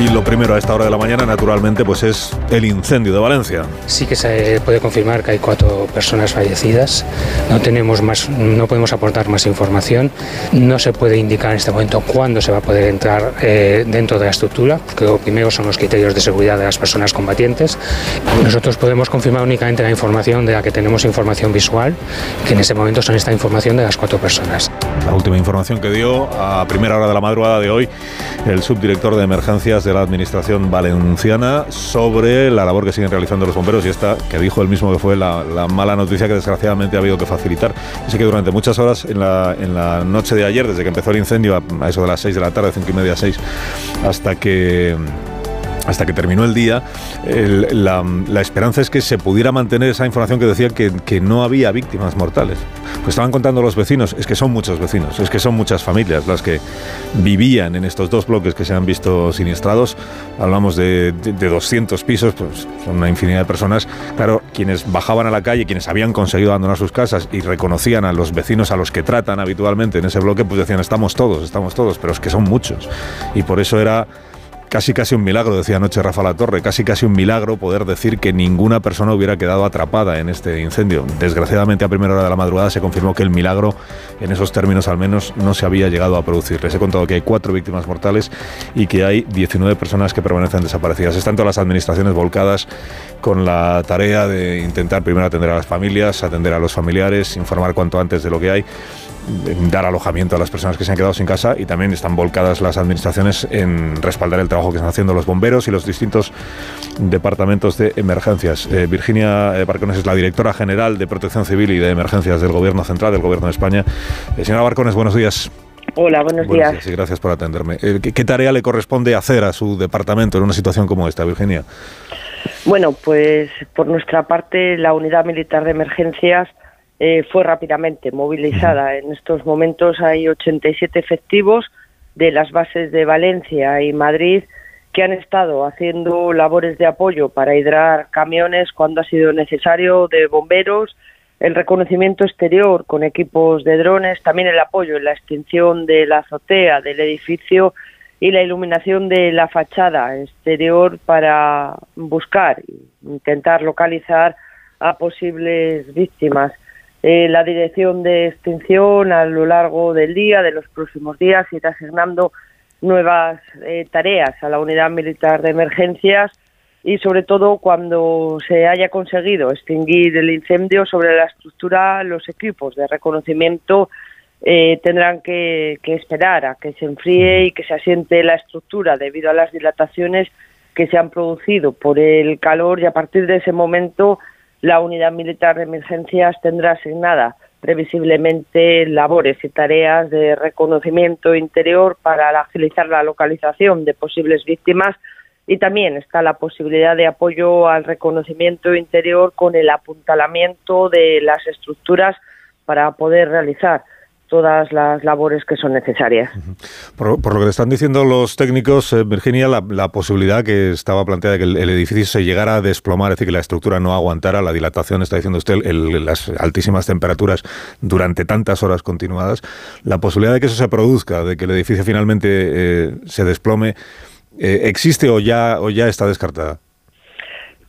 Y lo primero a esta hora de la mañana, naturalmente, pues es el incendio de Valencia. Sí que se puede confirmar que hay cuatro personas fallecidas. No tenemos más, no podemos aportar más información. No se puede indicar en este momento cuándo se va a poder entrar eh, dentro de la estructura, porque lo primero son los criterios de seguridad de las personas combatientes. Nosotros podemos confirmar únicamente la información de la que tenemos información visual, que en ese momento son esta información de las cuatro personas. La última información que dio a primera hora de la madrugada de hoy el subdirector de emergencias de la Administración Valenciana sobre la labor que siguen realizando los bomberos y esta que dijo él mismo que fue la, mala noticia que desgraciadamente ha habido que facilitar. Así que durante muchas horas en la, noche de ayer, desde que empezó el incendio, a, eso de las 6 de la tarde, 5 y media, 6, hasta que hasta que terminó el día, la, esperanza es que se pudiera mantener esa información que decía que, no había víctimas mortales. Pues estaban contando los vecinos, es que son muchos vecinos, es que son muchas familias las que vivían en estos dos bloques que se han visto siniestrados. Hablamos de, de 200 pisos, pues son una infinidad de personas. Claro, quienes bajaban a la calle, quienes habían conseguido abandonar sus casas y reconocían a los vecinos a los que tratan habitualmente en ese bloque, pues decían, estamos todos, estamos todos, pero es que son muchos. Y por eso era Casi casi un milagro, decía anoche Rafa La Torre, casi casi un milagro poder decir que ninguna persona hubiera quedado atrapada en este incendio. Desgraciadamente a primera hora de la madrugada se confirmó que el milagro, en esos términos al menos, no se había llegado a producir. Les he contado que hay cuatro víctimas mortales y que hay 19 personas que permanecen desaparecidas. Están todas las administraciones volcadas con la tarea de intentar primero atender a las familias, atender a los familiares, informar cuanto antes de lo que hay dar alojamiento a las personas que se han quedado sin casa y también están volcadas las administraciones en respaldar el trabajo que están haciendo los bomberos y los distintos departamentos de emergencias. Eh, Virginia eh, Barcones es la directora general de Protección Civil y de Emergencias del Gobierno Central, del Gobierno de España. Eh, señora Barcones, buenos días. Hola, buenos, días. y gracias por atenderme. ¿qué, tarea le corresponde hacer a su departamento en una situación como esta, Virginia? Bueno, pues por nuestra parte, la Unidad Militar de Emergencias eh, fue rápidamente movilizada. En estos momentos hay 87 efectivos de las bases de Valencia y Madrid que han estado haciendo labores de apoyo para hidrar camiones cuando ha sido necesario, de bomberos, el reconocimiento exterior con equipos de drones, también el apoyo en la extinción de la azotea del edificio y la iluminación de la fachada exterior para buscar e intentar localizar a posibles víctimas. Eh, la dirección de extinción a lo largo del día, de los próximos días, irá asignando nuevas eh, tareas a la unidad militar de emergencias y sobre todo cuando se haya conseguido extinguir el incendio sobre la estructura, los equipos de reconocimiento eh, tendrán que, que, esperar a que se enfríe y que se asiente la estructura debido a las dilataciones que se han producido por el calor y a partir de ese momento la unidad militar de emergencias tendrá asignada previsiblemente labores y tareas de reconocimiento interior para agilizar la localización de posibles víctimas y también está la posibilidad de apoyo al reconocimiento interior con el apuntalamiento de las estructuras para poder realizar todas las labores que son necesarias. Por, lo que le están diciendo los técnicos, eh, Virginia, la, posibilidad que estaba planteada de que el, edificio se llegara a desplomar, es decir, que la estructura no aguantara la dilatación, está diciendo usted, las altísimas temperaturas durante tantas horas continuadas, la posibilidad de que eso se produzca, de que el edificio finalmente eh, se desplome, eh, ¿existe o ya, o ya está descartada?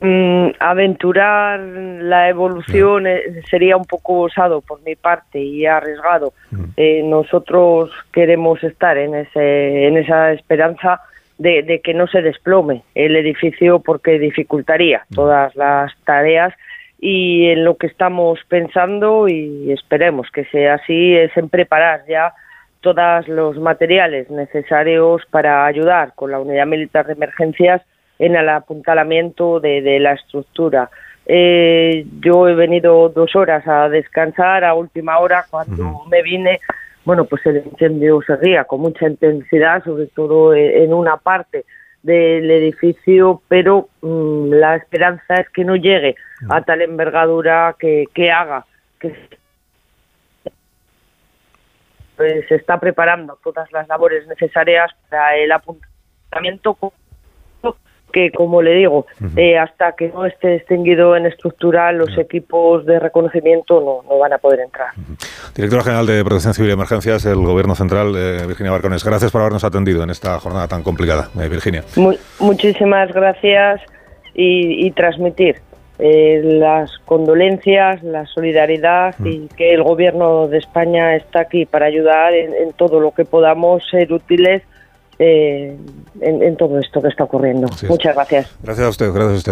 Mm, aventurar la evolución eh, sería un poco osado por mi parte y arriesgado. Mm. Eh, nosotros queremos estar en, ese, en esa esperanza de, que no se desplome el edificio porque dificultaría mm. todas las tareas y en lo que estamos pensando y esperemos que sea así es en preparar ya todos los materiales necesarios para ayudar con la unidad militar de emergencias en el apuntalamiento de, la estructura. Eh, yo he venido dos horas a descansar a última hora cuando me vine. Bueno, pues el incendio seguía con mucha intensidad, sobre todo en una parte del edificio, pero mm, la esperanza es que no llegue a tal envergadura que, que haga que pues, se está preparando todas las labores necesarias para el apuntamiento que, como le digo, eh, hasta que no esté extinguido en estructural, los equipos de reconocimiento no, no, van a poder entrar. Directora General de Protección Civil y Emergencias del Gobierno Central, eh, Virginia Barcones. Gracias por habernos atendido en esta jornada tan complicada, eh, Virginia. muchísimas gracias y, y transmitir eh, las condolencias, la solidaridad y que el Gobierno de España está aquí para ayudar en, en todo lo que podamos ser útiles eh, en, en, todo esto que está ocurriendo. Muchas gracias. Gracias a usted, gracias a usted.